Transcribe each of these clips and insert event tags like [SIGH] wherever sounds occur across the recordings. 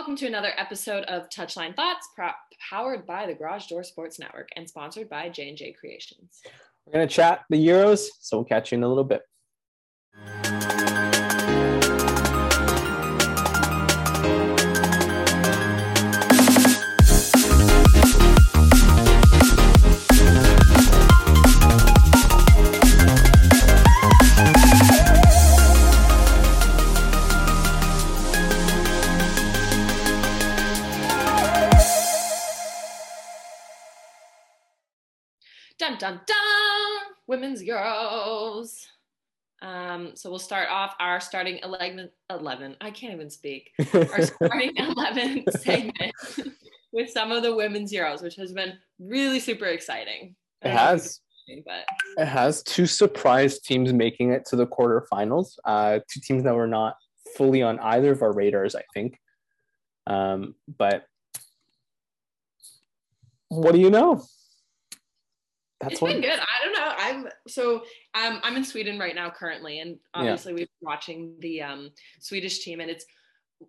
Welcome to another episode of Touchline Thoughts, powered by the Garage Door Sports Network and sponsored by J&J Creations. We're going to chat the Euros, so we'll catch you in a little bit. Dun dun! Women's Euros. Um, so we'll start off our starting 11, 11 I can't even speak. Our [LAUGHS] starting 11 segment with some of the women's Euros, which has been really super exciting. It don't know if has. But It has two surprise teams making it to the quarterfinals. Uh, two teams that were not fully on either of our radars, I think. Um, but what do you know? That's it's what. been good. I don't know. I'm so um, I'm in Sweden right now currently, and Yeah. obviously we've been watching the um, Swedish team, and it's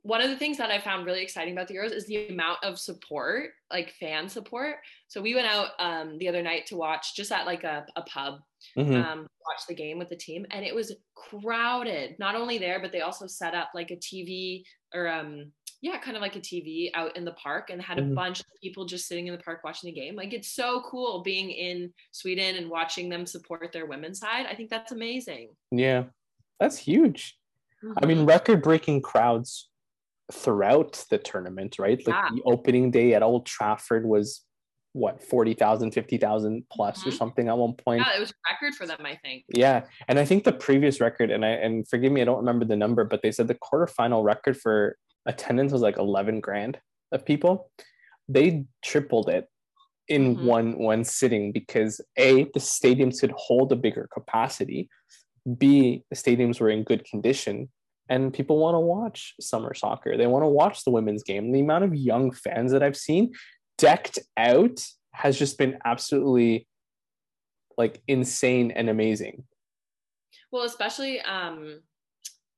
one of the things that I found really exciting about the Euros is the amount of support, like fan support. So we went out um, the other night to watch just at like a, a pub, Mhm. um, watch the game with the team, and it was crowded. Not only there, but they also set up like a TV or um, yeah, kind of like a TV out in the park, and had a Mhm. bunch of people just sitting in the park watching the game. Like it's so cool being in Sweden and watching them support their women's side. I think that's amazing. Yeah, that's huge. I mean, Mhm. record breaking crowds throughout the tournament, right? Like Yeah. the opening day at Old Trafford was what 40,000, 50,000 plus or Mhm. something at one point. yeah, it was a record for them. I think. Yeah, and I think the previous record, and I and forgive me, I don't remember the number, but they said the quarterfinal record for attendance was like eleven grand of people. They tripled it in Mhm. one one sitting because a the stadiums could hold a bigger capacity, b the stadiums were in good condition, and people want to watch summer soccer. They want to watch the women's game. The amount of young fans that I've seen decked out has just been absolutely like insane and amazing. Well, especially um,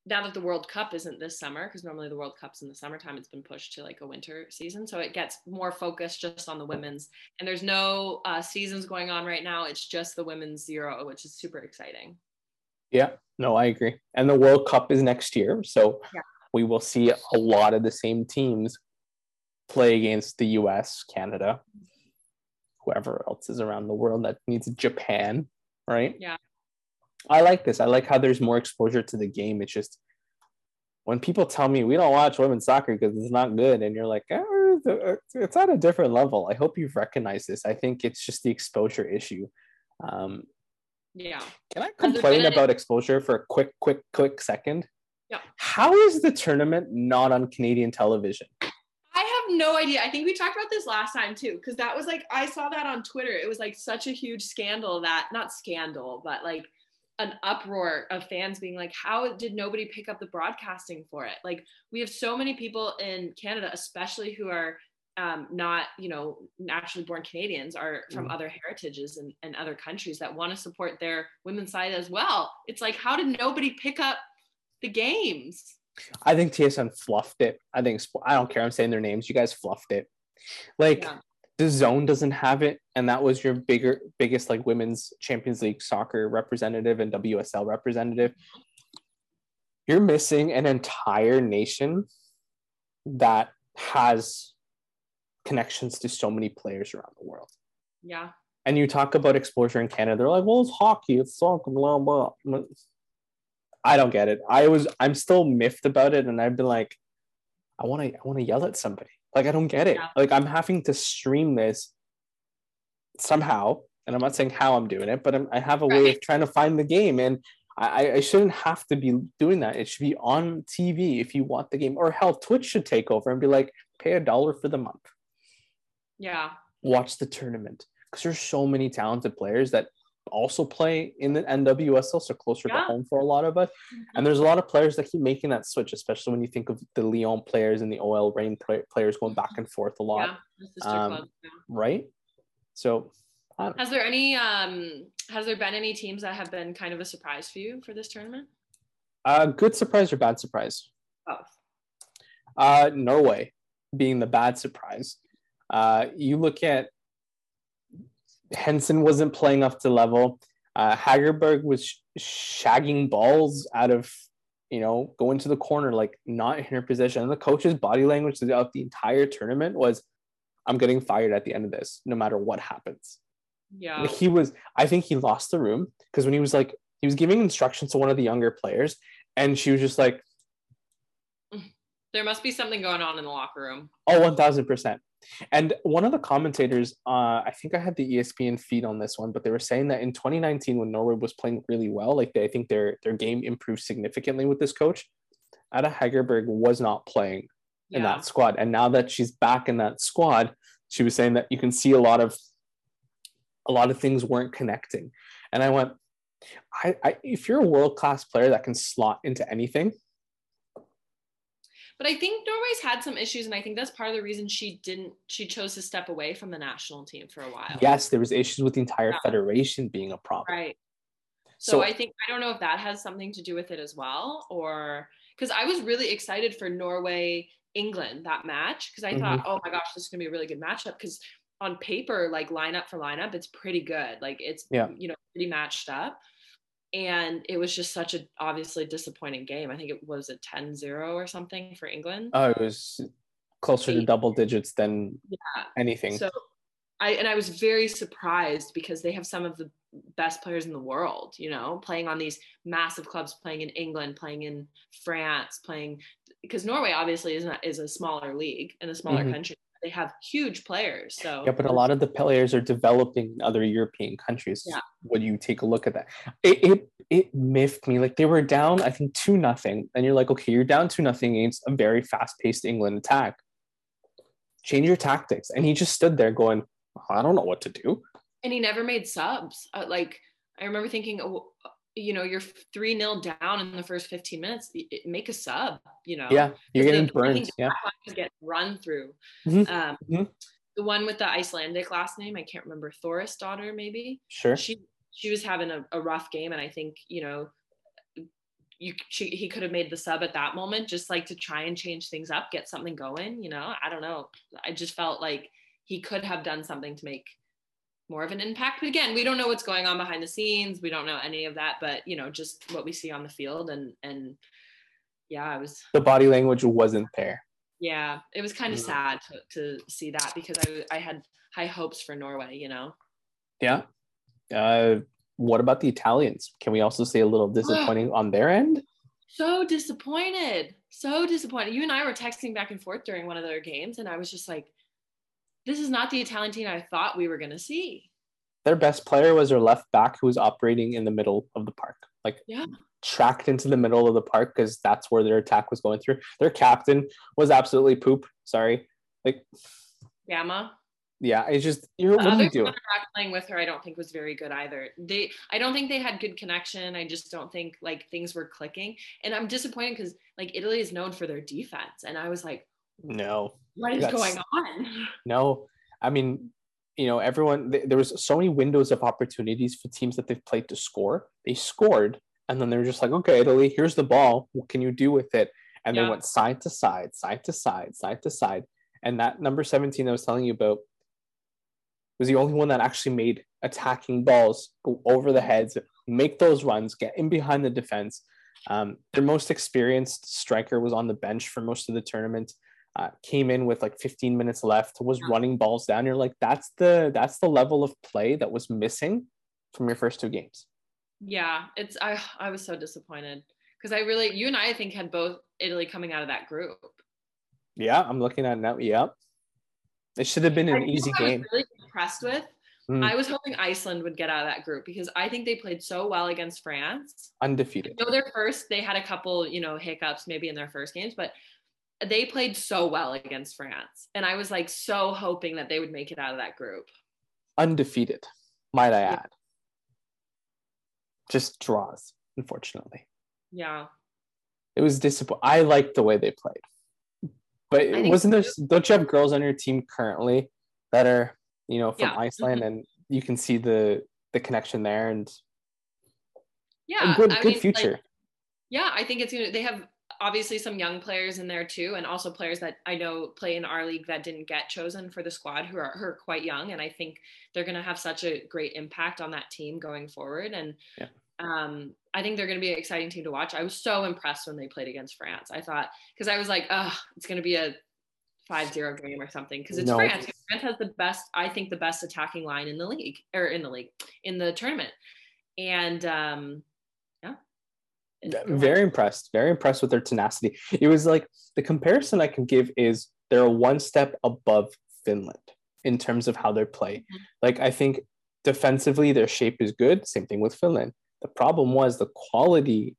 now that the World Cup isn't this summer, because normally the World Cup's in the summertime, it's been pushed to like a winter season. So it gets more focused just on the women's. And there's no uh, seasons going on right now. It's just the women's Euro, which is super exciting. Yeah, no, I agree. And the World Cup is next year, so Yeah. we will see a lot of the same teams play against the US, Canada, whoever else is around the world that needs Japan, right? Yeah. I like this. I like how there's more exposure to the game. It's just when people tell me we don't watch women's soccer because it's not good, and you're like, "Eh, it's at a different level. I hope you've recognized this. I think it's just the exposure issue. Um, Yeah. can I complain about exposure for a quick, quick, quick second? Yeah. How is the tournament not on Canadian television? I have no idea. I think we talked about this last time too, because that was like, I saw that on Twitter. It was like such a huge scandal that, not scandal, but like an uproar of fans being like, how did nobody pick up the broadcasting for it? Like, we have so many people in Canada, especially who are um, not, you know, naturally born Canadians, are from Mhm. other heritages and, and other countries that want to support their women's side as well. It's like, how did nobody pick up the games? I think TSN fluffed it. I think I don't care. I'm saying their names. You guys fluffed it. Like Yeah. The zone doesn't have it, and that was your bigger, biggest like women's Champions League soccer representative and WSL representative. You're missing an entire nation that has connections to so many players around the world. Yeah. and you talk about exposure in Canada, they're like, well, it's hockey, it's soccer, blah blah. I don't get it. I was, I'm still miffed about it, and I've been like, I want to, I want to yell at somebody. Like, I don't get it. Yeah. Like, I'm having to stream this somehow, and I'm not saying how I'm doing it, but I'm, I have a way of trying to find the game, and I, I shouldn't have to be doing that. It should be on TV if you want the game, or hell, Twitch should take over and be like, pay a dollar for the month Yeah. watch the tournament because there's so many talented players that also play in the NWSL, so closer Yeah. to home for a lot of us. And there's a lot of players that keep making that switch, especially when you think of the Lyon players and the OL Reign players going back and forth a lot, Yeah. Um, club, yeah. right? So, Has there any um has there been any teams that have been kind of a surprise for you for this tournament? uh, good surprise or bad surprise? Both. Uh, Norway. being the bad surprise. Uh, you look at Hansen wasn't playing up to level. Uh, Hegerberg was shagging balls out of, you know, going to the corner, like not in her position. And the coach's body language throughout the entire tournament was, I'm getting fired at the end of this, no matter what happens. Yeah. He was, I think he lost the room because when he was like, he was giving instructions to one of the younger players, and she was just like, There must be something going on in the locker room. Oh, 1000%. And one of the commentators, uh, I think I had the ESPN feed on this one, but they were saying that in 2019, when Norway was playing really well, like they, I think their their game improved significantly with this coach. Ada Hegerberg was not playing in that squad, and now that she's back in that squad, she was saying that you can see a lot of a lot of things weren't connecting. And I went, I, I if you're a world class player that can slot into anything, But I think Norway's had some issues, and I think that's part of the reason she didn't. She chose to step away from the national team for a while. yes, there was issues with the entire Yeah. federation being a problem. Right. So, So- I think I don't know if that has something to do with it as well, or because I was really excited for Norway England that match because I mm-hmm. thought, oh my gosh, this is gonna be a really good matchup because on paper, like lineup for lineup, it's pretty good. Like it's Yeah. you know pretty matched up. And it was just such a obviously disappointing game. I think it was a 10-0 or something for England. Oh, it was closer to double digits than Yeah. anything. So I and I was very surprised because they have some of the best players in the world, you know, playing on these massive clubs, playing in England, playing in France, playing because Norway obviously is not is a smaller league and a smaller Mhm. country. They have huge players. So yeah, but a lot of the players are developing in other European countries. Yeah. When you take a look at that, it it, it miffed me. Like they were down, I think two nothing, and you're like, okay, you're down two nothing against a very fast paced England attack. Change your tactics, and he just stood there going, I don't know what to do. and he never made subs. Uh, like I remember thinking, oh, you know, you're three 0 down in the first 15 minutes. Make a sub, you know. Yeah, you're getting burned. Yeah, back line was getting run through. Mhm. Um, Mhm. The one with the Icelandic last name, I can't remember, Thorisdottir maybe. sure. She she was having a, a rough game, and I think you know, you she, he could have made the sub at that moment, just like to try and change things up, get something going. You know, I don't know. I just felt like he could have done something to make more of an impact. But again, we don't know what's going on behind the scenes. We don't know any of that, but you know, just what we see on the field and and yeah, I was The body language wasn't there. yeah, it was kind of Mm. sad to, to see that because I I had high hopes for Norway, you know. Yeah. Uh, what about the Italians? Can we also say a little [GASPS] disappointing on their end? So disappointed. So disappointed. You and I were texting back and forth during one of their games and I was just like this is not the Italian team I thought we were going to see. Their best player was their left back who was operating in the middle of the park, like Yeah. tracked into the middle of the park because that's where their attack was going through. Their captain was absolutely poop. Sorry. Like, Gama. yeah, it's just, you're, The what are other you doing? playing with her I don't think was very good either. They I don't think they had good connection. I just don't think like things were clicking. And I'm disappointed cuz like Italy is known for their defense and I was like No, what is That's- going on? [LAUGHS] no. I mean, you know, everyone, th- there was so many windows of opportunities for teams that they've played to score. They scored, and then they were just like, okay, Italy, here's the ball. What can you do with it? And they went side to side, side to side, side to side. And that number 17 I was telling you about was the only one that actually made attacking balls go over the heads, make those runs, get in behind the defense. Um, their most experienced striker was on the bench for most of the tournament. Uh, came in with like 15 minutes left, was Yeah. running balls down. You're like, that's the that's the level of play that was missing from your first two games. Yeah, it's I I was so disappointed because I really you and I, I think had both Italy coming out of that group. Yeah, I'm looking at now. Yep. It should have been an easy what I was game. really impressed with. Mm. I was hoping Iceland would get out of that group because I think they played so well against France. Undefeated. You know, their first they had a couple you know hiccups maybe in their first games, but they played so well against France, and I was like so hoping that they would make it out of that group. Undefeated, might I Yeah. add. Just draws, unfortunately. Yeah, It was disappointing. I liked the way they played. But wasn't there don't you have girls on your team currently that are, you know, from Yeah. Iceland mm-hmm. and you can see the the connection there and yeah, a good I good mean, like, future. yeah, I think it's gonna. They have obviously some young players in there too, and also players that I know play in our league that didn't get chosen for the squad who are, who are quite young, and I think they're going to have such a great impact on that team going forward. And yeah. um, I think they're going to be an exciting team to watch. I was so impressed when they played against France. I thought because I was like, oh, it's going to be a 5-0 game or something because it's no. France. France has the best, I think, the best attacking line in the league or in the league in the tournament, and um, very impressed very impressed with their tenacity. It was like the comparison i can give is they're one step above finland in terms of how they play. Mm-hmm. like i think defensively their shape is good. Same thing with finland. The problem was the quality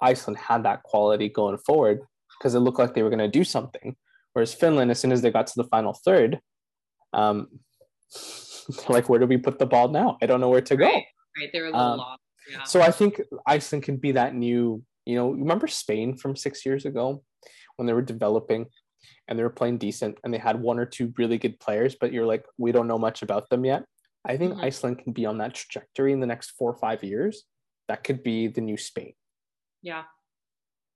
iceland had that quality going forward because it looked like they were going to do something. Whereas finland as soon as they got to the final third um [LAUGHS] like where do we put the ball now? I don't know where to go. Right, right. they were a little um, lost so I think Iceland can be that new, you know, remember Spain from six years ago when they were developing and they were playing decent and they had one or two really good players, but you're like, we don't know much about them yet. I think mm-hmm. Iceland can be on that trajectory in the next four or five years. That could be the new Spain. Yeah.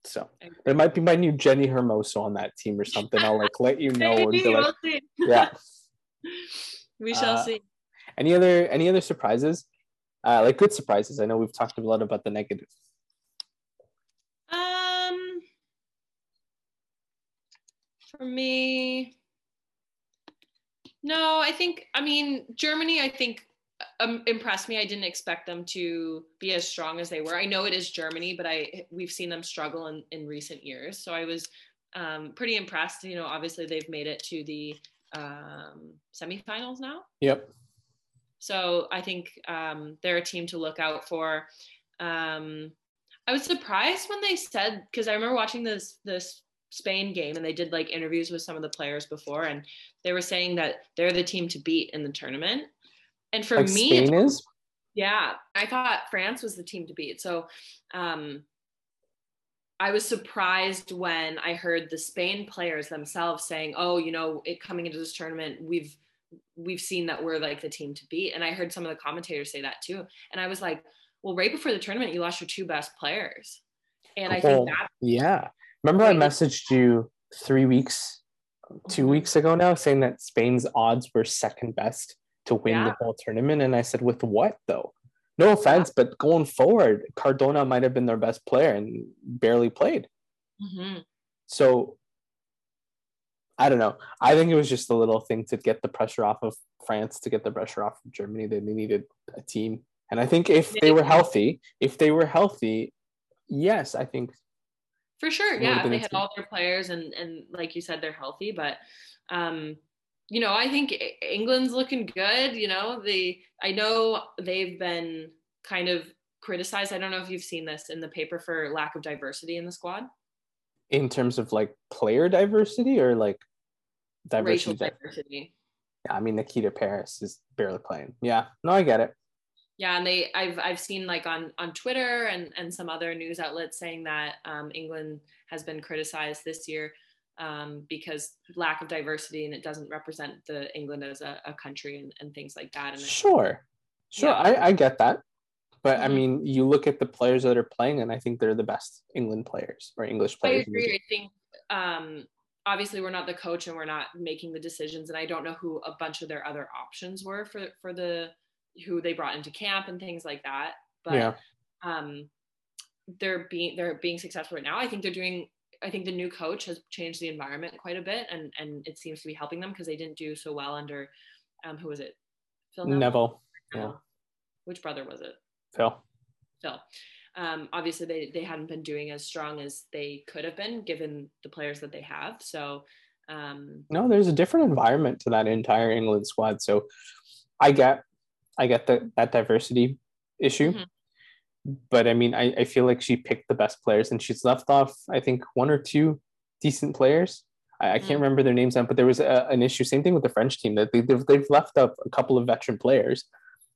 So there might be my new Jenni Hermoso on that team or something. I'll like let you [LAUGHS] know. Maybe, like, we'll yeah. [LAUGHS] We shall uh, see. Any other any other surprises? Uh, like good surprises? I know we've talked a lot about the negative. Um, for me, no. I think I mean Germany. I think um, impressed me. I didn't expect them to be as strong as they were. I know it is Germany, but I we've seen them struggle in in recent years. So I was um, pretty impressed. You know, obviously they've made it to the um, semifinals now. Yep. So I think um, they're a team to look out for. Um, I was surprised when they said because I remember watching this this Spain game and they did like interviews with some of the players before and they were saying that they're the team to beat in the tournament. And for like me, Spain is. Yeah, I thought France was the team to beat. So um, I was surprised when I heard the Spain players themselves saying, "Oh, you know, it coming into this tournament, we've we've seen that we're like the team to beat. And I heard some of the commentators say that too. And I was like, well, right before the tournament, you lost your two best players. And I think that yeah. Remember I messaged you three weeks, 2 mm-hmm. weeks ago now, saying that Spain's odds were second best to win yeah. the whole tournament. And I said, with what though? No offense, yeah. but going forward, Cardona might have been their best player and barely played. Mm-hmm. So I don't know. I think it was just a little thing to get the pressure off of France, to get the pressure off of Germany. They needed a team. And I think if they were healthy, if they were healthy, yes, I think for sure. Yeah, they had all their players and and like you said, they're healthy. But um, you know, I think England's looking good. You know, the I know they've been kind of criticized. I don't know if you've seen this in the paper for lack of diversity in the squad. In terms of like player diversity or like diversity. Racial diversity. Yeah, I mean Nikita Parris is barely playing. Yeah, no, I get it. Yeah, and they I've I've seen like on on Twitter and and some other news outlets saying that um, England has been criticized this year um, because lack of diversity and it doesn't represent the England as a, a country and, and things like that. And sure, sure, yeah. I, I get that. But mm-hmm. I mean, you look at the players that are playing, and I think they're the best England players or English players. I agree. I think um, obviously we're not the coach and we're not making the decisions and i don't know who a bunch of their other options were for for the who they brought into camp and things like that. But yeah. um they're being they're being successful right now. I think they're doing i think the new coach has changed the environment quite a bit and and it seems to be helping them because they didn't do so well under um who was it? Phil neville, neville. yeah. Which brother was it? Phil. Phil um, obviously they, they hadn't been doing as strong as they could have been given the players that they have. So um, no, there's a different environment to that entire England squad. So I get I get that that diversity issue. Mm-hmm. But I mean, I, I feel like she picked the best players and she's left off, I think, one or two decent players. I, I can't mm-hmm. remember their names now, but there was a, an issue. Same thing with the French team that they, they've, they've left up a couple of veteran players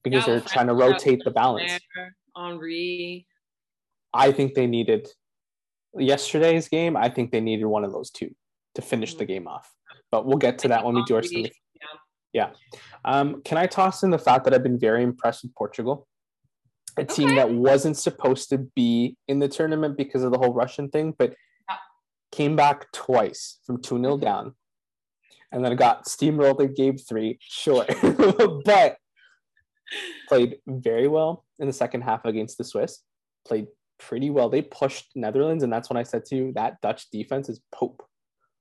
because yeah, they're trying to rotate the balance. Henry, I think they needed yesterday's game. I think they needed one of those two to finish mm-hmm. the game off. But we'll get to that when we do our semi. Yeah. Um, can I toss in the fact that I've been very impressed with Portugal? A okay. team that wasn't supposed to be in the tournament because of the whole Russian thing, but came back twice from 2 0 down, and then got steamrolled in game three. Sure. [LAUGHS] but played very well in the second half against the Swiss. Played pretty well. They pushed Netherlands, and that's when I said to you that Dutch defense is pope.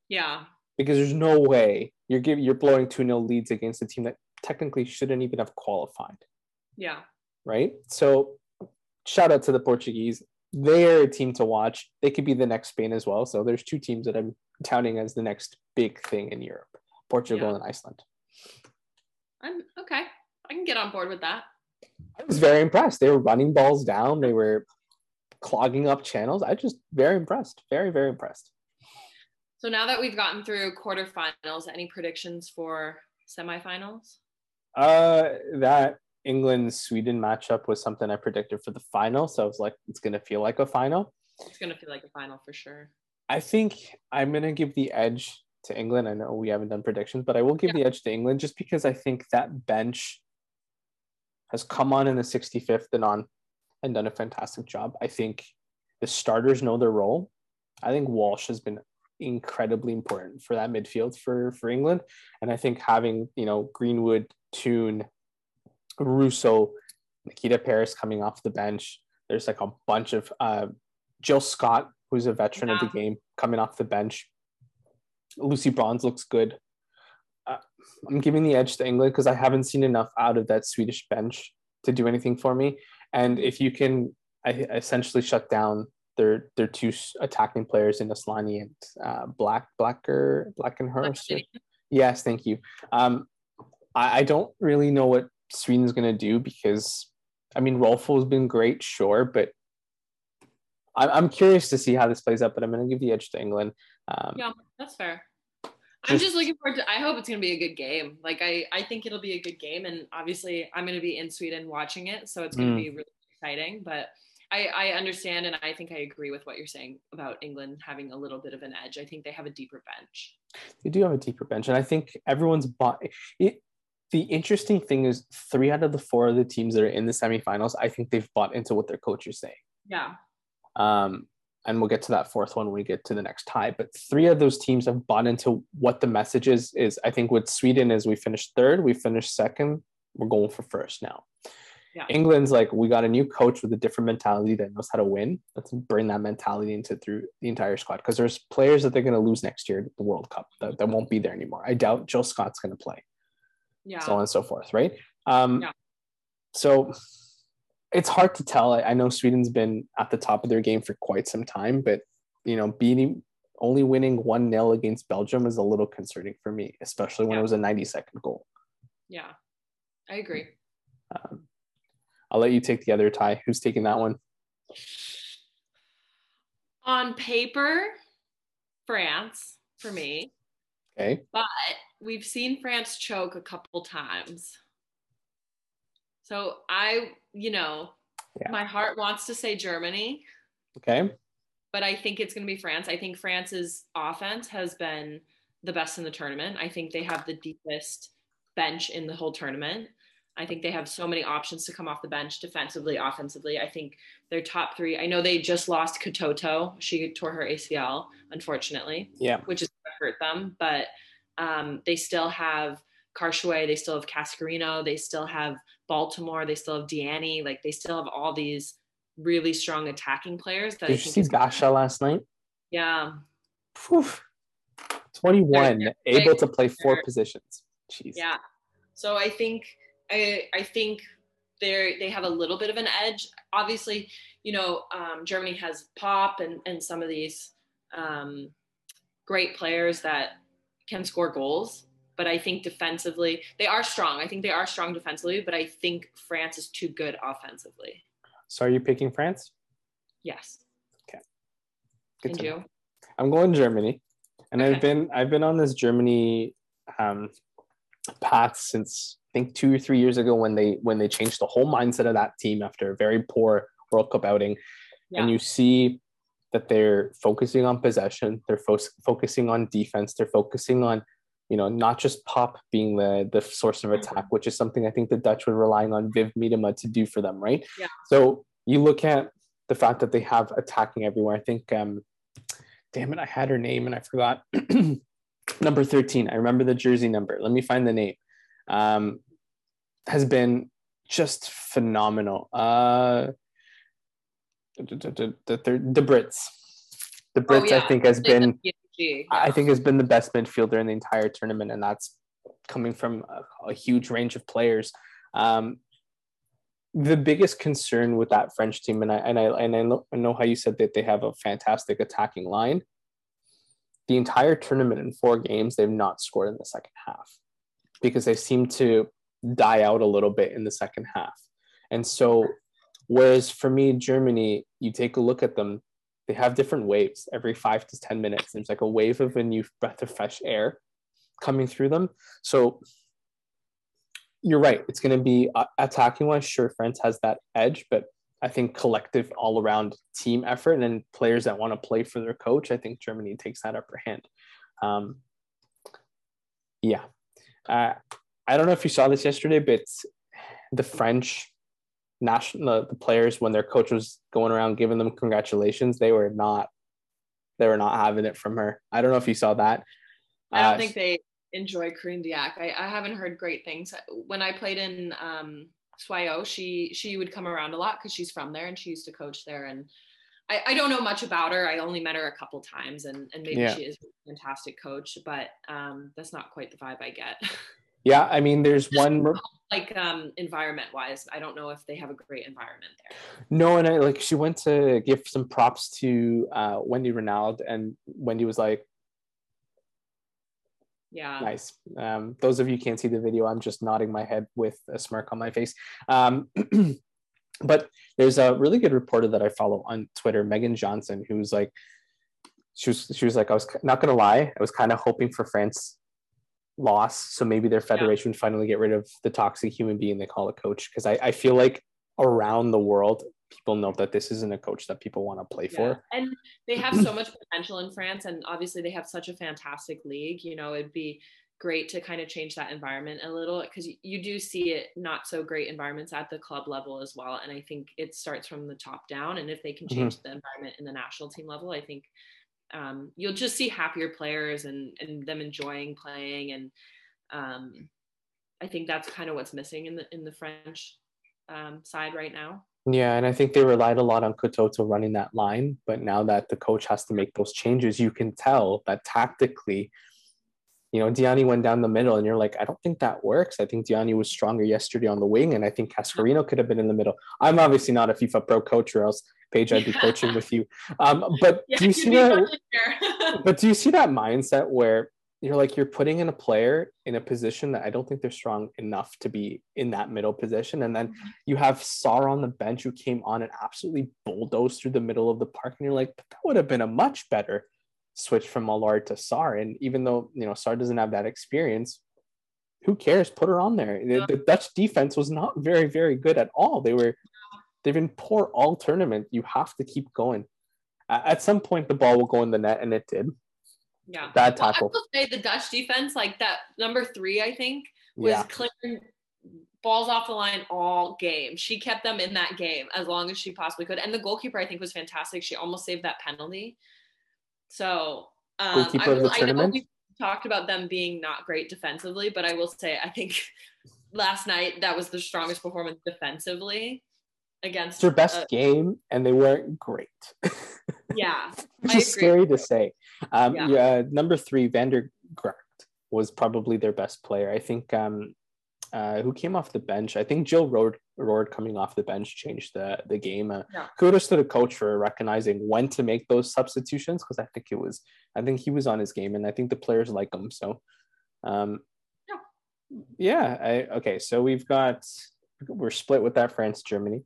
Yeah. Because there's no way you're giving you're blowing 2 0 leads against a team that technically shouldn't even have qualified. Yeah. Right. So shout out to the Portuguese. They're a team to watch. They could be the next Spain as well. So there's two teams that I'm touting as the next big thing in Europe Portugal yeah. and Iceland. I'm okay. I can get on board with that. I was very impressed. They were running balls down. They were clogging up channels. I just very impressed. Very, very impressed. So now that we've gotten through quarterfinals, any predictions for semifinals? Uh, that England Sweden matchup was something I predicted for the final. So I was like, it's gonna feel like a final. It's gonna feel like a final for sure. I think I'm gonna give the edge to England. I know we haven't done predictions, but I will give yeah. the edge to England just because I think that bench has come on in the 65th and on and done a fantastic job. I think the starters know their role. I think Walsh has been incredibly important for that midfield for for England, and I think having you know Greenwood, Toone, Russo, Nikita Parris coming off the bench. There's like a bunch of uh, Jill Scott, who's a veteran yeah. of the game, coming off the bench. Lucy Bronze looks good. Uh, I'm giving the edge to England because I haven't seen enough out of that Swedish bench to do anything for me. And if you can essentially shut down their their two attacking players in Asllani and uh, Black Blacker Blackenhurst. Yes, thank you. Um, I, I don't really know what Sweden's going to do because, I mean, Rolfo has been great, sure, but I'm, I'm curious to see how this plays out. But I'm going to give the edge to England. Um, yeah, that's fair. I'm just looking forward to. I hope it's going to be a good game. Like I, I think it'll be a good game, and obviously I'm going to be in Sweden watching it, so it's going to mm. be really exciting. But I, I understand, and I think I agree with what you're saying about England having a little bit of an edge. I think they have a deeper bench. They do have a deeper bench, and I think everyone's bought it. The interesting thing is, three out of the four of the teams that are in the semifinals, I think they've bought into what their coach is saying. Yeah. Um, and we'll get to that fourth one when we get to the next tie. But three of those teams have bought into what the message is. Is I think with Sweden is we finished third, we finished second, we're going for first now. Yeah. England's like we got a new coach with a different mentality that knows how to win. Let's bring that mentality into through the entire squad because there's players that they're going to lose next year at the World Cup that, that won't be there anymore. I doubt Joe Scott's going to play. Yeah. So on and so forth, right? Um, yeah. So it's hard to tell. I, I know Sweden's been at the top of their game for quite some time, but you know, beating only winning one 0 against Belgium is a little concerning for me, especially when yeah. it was a 90 second goal. Yeah, I agree. Um, I'll let you take the other tie. Who's taking that one? On paper, France for me. Okay. But we've seen France choke a couple times. So I, you know, yeah. my heart wants to say Germany. Okay. But I think it's going to be France. I think France's offense has been the best in the tournament. I think they have the deepest bench in the whole tournament. I think they have so many options to come off the bench defensively, offensively. I think their top three. I know they just lost Katoto. She tore her ACL, unfortunately. Yeah. Which is hurt them, but um, they still have Karchaoui, they still have Cascarino, they still have Baltimore, they still have Diani. Like they still have all these really strong attacking players. That Did you see Bacha last night? Yeah. Whew. 21, they're, they're, able to play 4 positions. Jeez. Yeah. So I think I I think they they have a little bit of an edge. Obviously, you know, um, Germany has Popp and and some of these um, great players that can score goals. But I think defensively, they are strong. I think they are strong defensively, but I think France is too good offensively. So are you picking France? Yes. Okay. Good and you? I'm going Germany. And okay. I've been I've been on this Germany um, path since I think two or three years ago when they when they changed the whole mindset of that team after a very poor World Cup outing. Yeah. And you see that they're focusing on possession, they're fo- focusing on defense, they're focusing on, you know, not just Popp being the the source of mm-hmm. attack, which is something I think the Dutch were relying on Viv Miedema to do for them, right? Yeah. So you look at the fact that they have attacking everywhere. I think um, damn it, I had her name and I forgot. [CLEARS THROAT] number 13. I remember the jersey number. Let me find the name. Um, has been just phenomenal. Uh, the, the, the, Däbritz. The Brits, oh, yeah. I think, has been I think has been the best midfielder in the entire tournament, and that's coming from a, a huge range of players. Um, the biggest concern with that French team, and I and I and I know, I know how you said that they have a fantastic attacking line. The entire tournament in four games, they've not scored in the second half because they seem to die out a little bit in the second half. And so, whereas for me, Germany, you take a look at them, they have different waves every five to 10 minutes. There's like a wave of a new breath of fresh air coming through them. So you're right. It's going to be uh, attacking wise. Sure, France has that edge, but I think collective all around team effort and then players that want to play for their coach, I think Germany takes that upper hand. Um, yeah. Uh, I don't know if you saw this yesterday, but the French national the players when their coach was going around giving them congratulations, they were not they were not having it from her. I don't know if you saw that. I don't uh, think they enjoy Corinne Diacre. I, I haven't heard great things. When I played in um, Soyaux, she she would come around a lot because she's from there and she used to coach there. And I, I don't know much about her. I only met her a couple times, and and maybe yeah. she is a fantastic coach, but um, that's not quite the vibe I get. [LAUGHS] Yeah, I mean, there's one like um environment wise. I don't know if they have a great environment there. No, and I like she went to give some props to uh, Wendie Renard, and Wendie was like, yeah. Nice. Um, those of you can't see the video, I'm just nodding my head with a smirk on my face. Um, [CLEARS THROAT] but there's a really good reporter that I follow on Twitter, Megan Johnson, who's like, she was she was like, I was not gonna lie, I was kind of hoping for France loss, so maybe their federation yeah. finally get rid of the toxic human being they call a coach. Because I, I feel like around the world, people know that this isn't a coach that people want to play yeah. for. And they have so much potential in France, and obviously they have such a fantastic league. You know, it'd be great to kind of change that environment a little because you do see it not so great environments at the club level as well. And I think it starts from the top down. And if they can mm-hmm. change mm-hmm. the environment in the national team level, I think um, you'll just see happier players and and them enjoying playing and um, I think that's kind of what's missing in the in the French um, side right now. Yeah, and I think they relied a lot on Katoto running that line, but now that the coach has to make those changes, you can tell that tactically, you know, Diani went down the middle, and you're like, I don't think that works. I think Diani was stronger yesterday on the wing, and I think Cascarino could have been in the middle. I'm obviously not a FIFA Pro coach, or else Paige, I'd be [LAUGHS] coaching with you. Um, but yeah, do you see that? but do you see that [LAUGHS] mindset where you're like you're putting in a player in a position that I don't think they're strong enough to be in that middle position. And then mm-hmm. you have Sarr on the bench who came on and absolutely bulldozed through the middle of the park. And you're like, that would have been a much better switch from Malard to Sarr. And even though you know Sarr doesn't have that experience, who cares? Put her on there. The, the Dutch defense was not very, very good at all. They were they've been poor all tournament. You have to keep going. At some point, the ball will go in the net, and it did. Yeah. Bad tackle. Well, I will say the Dutch defense, like that number three, I think, was yeah. clearing balls off the line all game. She kept them in that game as long as she possibly could. And the goalkeeper, I think, was fantastic. She almost saved that penalty. So um, goalkeeper I, will, I know we talked about them being not great defensively, but I will say I think [LAUGHS] last night that was the strongest performance defensively against their best uh, game, and they weren't great. [LAUGHS] yeah, which is scary to say. Um, yeah. yeah. number three, van der Gragt was probably their best player. I think. Um, uh, who came off the bench? I think Jill Roord, Roord coming off the bench changed the the game. Uh, yeah. Kudos to the coach for recognizing when to make those substitutions because I think it was I think he was on his game and I think the players like him. So, um, yeah, yeah. I, okay, so we've got we're split with that France Germany.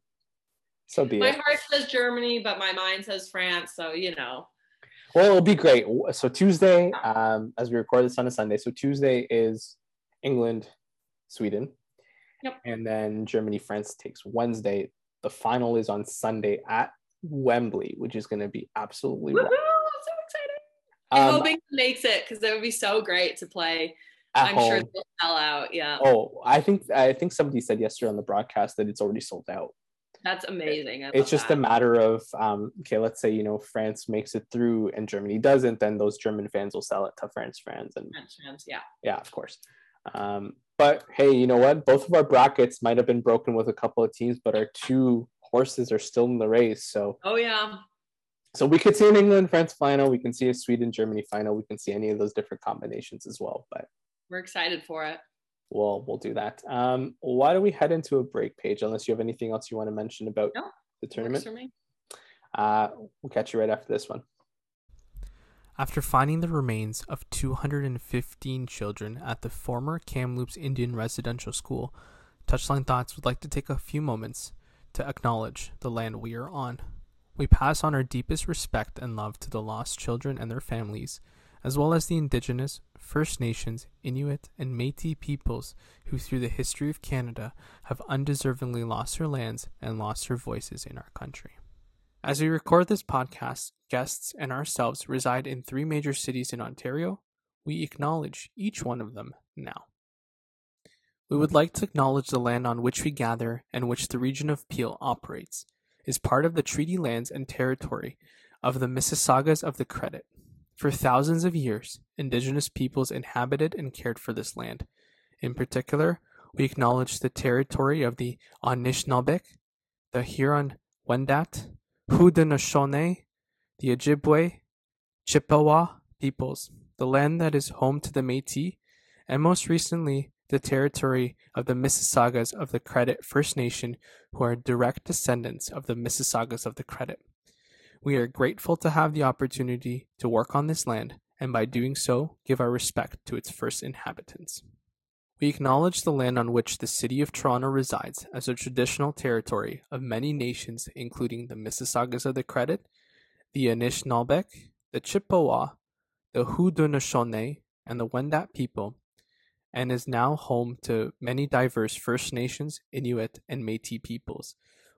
So be my it. heart says Germany, but my mind says France. So you know. Well, it'll be great. So Tuesday, um, as we record this on a Sunday, so Tuesday is England, Sweden. Yep. And then Germany, France takes Wednesday. The final is on Sunday at Wembley, which is going to be absolutely. Woohoo! I'm so excited. I'm um, hoping it makes it because it would be so great to play. I'm home. sure they'll sell out. Yeah. Oh, I think I think somebody said yesterday on the broadcast that it's already sold out. That's amazing. I it's just that. a matter of um, okay, let's say you know France makes it through and Germany doesn't, then those German fans will sell it to France fans, and French fans, yeah. yeah, of course. Um, but hey, you know what? Both of our brackets might have been broken with a couple of teams, but our two horses are still in the race. So Oh yeah. so we could see an England France final, we can see a Sweden Germany final, we can see any of those different combinations as well. But We're excited for it. we'll we'll do that. Um, why don't we head into a break Paige? Unless you have anything else you want to mention about No, the tournament, for me. uh, we'll catch you right after this one. After finding the remains of 215 children at the former Kamloops Indian Residential School, Touchline Thoughts would like to take a few moments to acknowledge the land we are on. We pass on our deepest respect and love to the lost children and their families, as well as the Indigenous, First Nations, Inuit, and Metis peoples who, through the history of Canada, have undeservingly lost their lands and lost their voices in our country. As we record this podcast, guests and ourselves reside in three major cities in Ontario. We acknowledge each one of them now. We would like to acknowledge the land on which we gather and which the region of Peel operates, is part of the treaty lands and territory of the Mississaugas of the Credit. For thousands of years, Indigenous peoples inhabited and cared for this land. In particular, we acknowledge the territory of the Anishinaabe, the Huron-Wendat, Haudenosaunee, the Ojibwe, Chippewa peoples, the land that is home to the Métis, and most recently, the territory of the Mississaugas of the Credit First Nation, who are direct descendants of the Mississaugas of the Credit. We are grateful to have the opportunity to work on this land, and by doing so, give our respect to its first inhabitants. We acknowledge the land on which the City of Toronto resides as a traditional territory of many nations, including the Mississaugas of the Credit, the Anishinaabeg, the Chippewa, the Haudenosaunee, and the Wendat people, and is now home to many diverse First Nations, Inuit, and Métis peoples.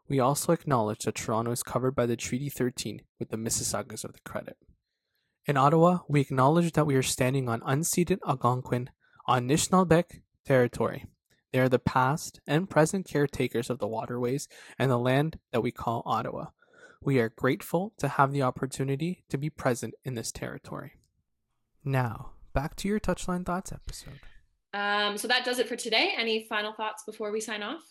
We also acknowledge that Toronto is covered by the Treaty 13 with the Mississaugas of the Credit. In Ottawa, we acknowledge that we are standing on unceded Algonquin, Anishinaabeg territory. They are the past and present caretakers of the waterways and the land that we call Ottawa. We are grateful to have the opportunity to be present in this territory. Now, back to your Touchline Thoughts episode. Um, so that does it for today. Any final thoughts before we sign off?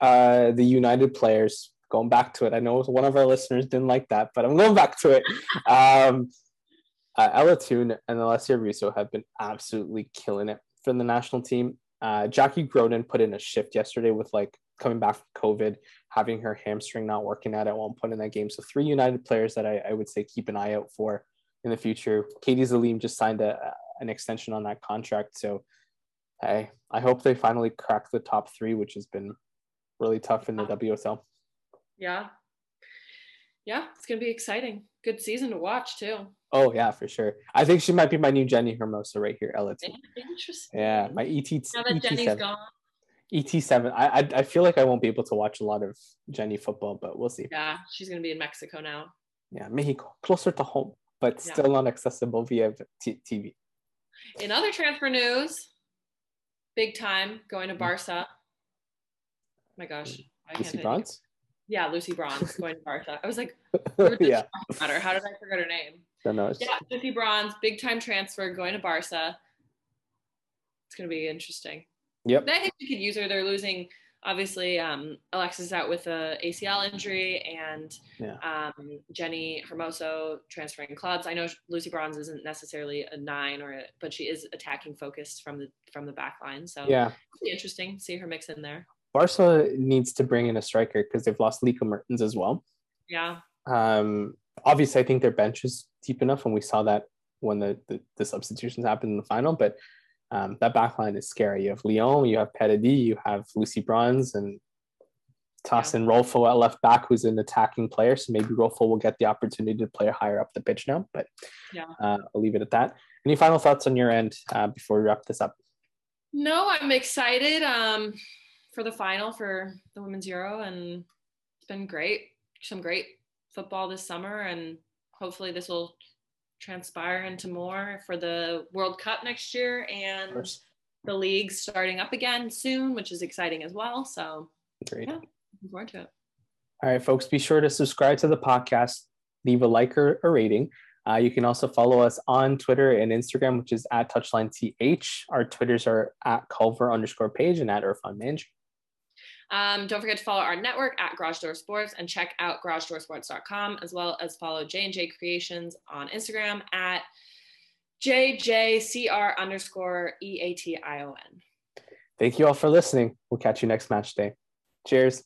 Uh, the United players, going back to it. I know one of our listeners didn't like that, but I'm going back to it. [LAUGHS] Um, uh, Ella Toone and Alessia Russo have been absolutely killing it for the national team. Uh, Jackie Groenen put in a shift yesterday with like coming back from COVID, having her hamstring not working out at one point in that game. So three United players that I, I would say keep an eye out for in the future. Katie Zelem just signed a, an extension on that contract. So I I hope they finally crack the top three, which has been really tough in the WSL. Yeah. Yeah, it's gonna be exciting. Good season to watch too. Oh yeah, for sure. I think she might be my new Jenni Hermoso right here, Ella. Interesting. Yeah, my ET Now that Jenni's ET7. gone. ET7. I, I I feel like I won't be able to watch a lot of Jenny football, but we'll see. Yeah, she's gonna be in Mexico now. Yeah, Mexico, closer to home, but Yeah. still not accessible via t- TV. In other transfer news, big time going to mm-hmm. Barca. my gosh. I can't. Bronze. Yeah, Lucy Bronze [LAUGHS] going to Barca. I was like, we were just yeah, her. How did I forget her name? know. It's- Yeah, Lucy Bronze, big time transfer going to Barca. It's gonna be interesting. Yep. I think we could use her. They're losing obviously um, Alexia out with a ACL injury and Yeah. um, Jenni Hermoso transferring clubs. I know Lucy Bronze isn't necessarily a nine or a, but she is attacking focused from the from the back line. So Yeah, be interesting see her mix in there. Barca needs to bring in a striker because they've lost Lieke Martens as well. Yeah. Um, obviously, I think their bench is deep enough, and we saw that when the the, the substitutions happened in the final. But um, that back line is scary. You have León, you have Petidi, you have Lucy Bronze, and toss in Rolfo at left back, who's an attacking player. So maybe Rolfo will get the opportunity to play higher up the pitch now. But Yeah. uh, I'll leave it at that. Any final thoughts on your end uh, before we wrap this up? No, I'm excited um, for the final for the Women's Euro, and it's been great. Some great football this summer, and hopefully this will transpire into more for the World Cup next year and the leagues starting up again soon, which is exciting as well. So Great. Yeah. looking forward to it. All right, folks, be sure to subscribe to the podcast, leave a like or a rating. Uh, you can also follow us on Twitter and Instagram, which is at TouchlineTH. Our Twitters are at Culver underscore page and at Irfan Minj. Um, don't forget to follow our network at Garage Door Sports and check out garagedoorsports.com as well as follow J&J Creations on Instagram at JJCR underscore E-A-T-I-O-N. Thank you all for listening. We'll catch you next match day. Cheers.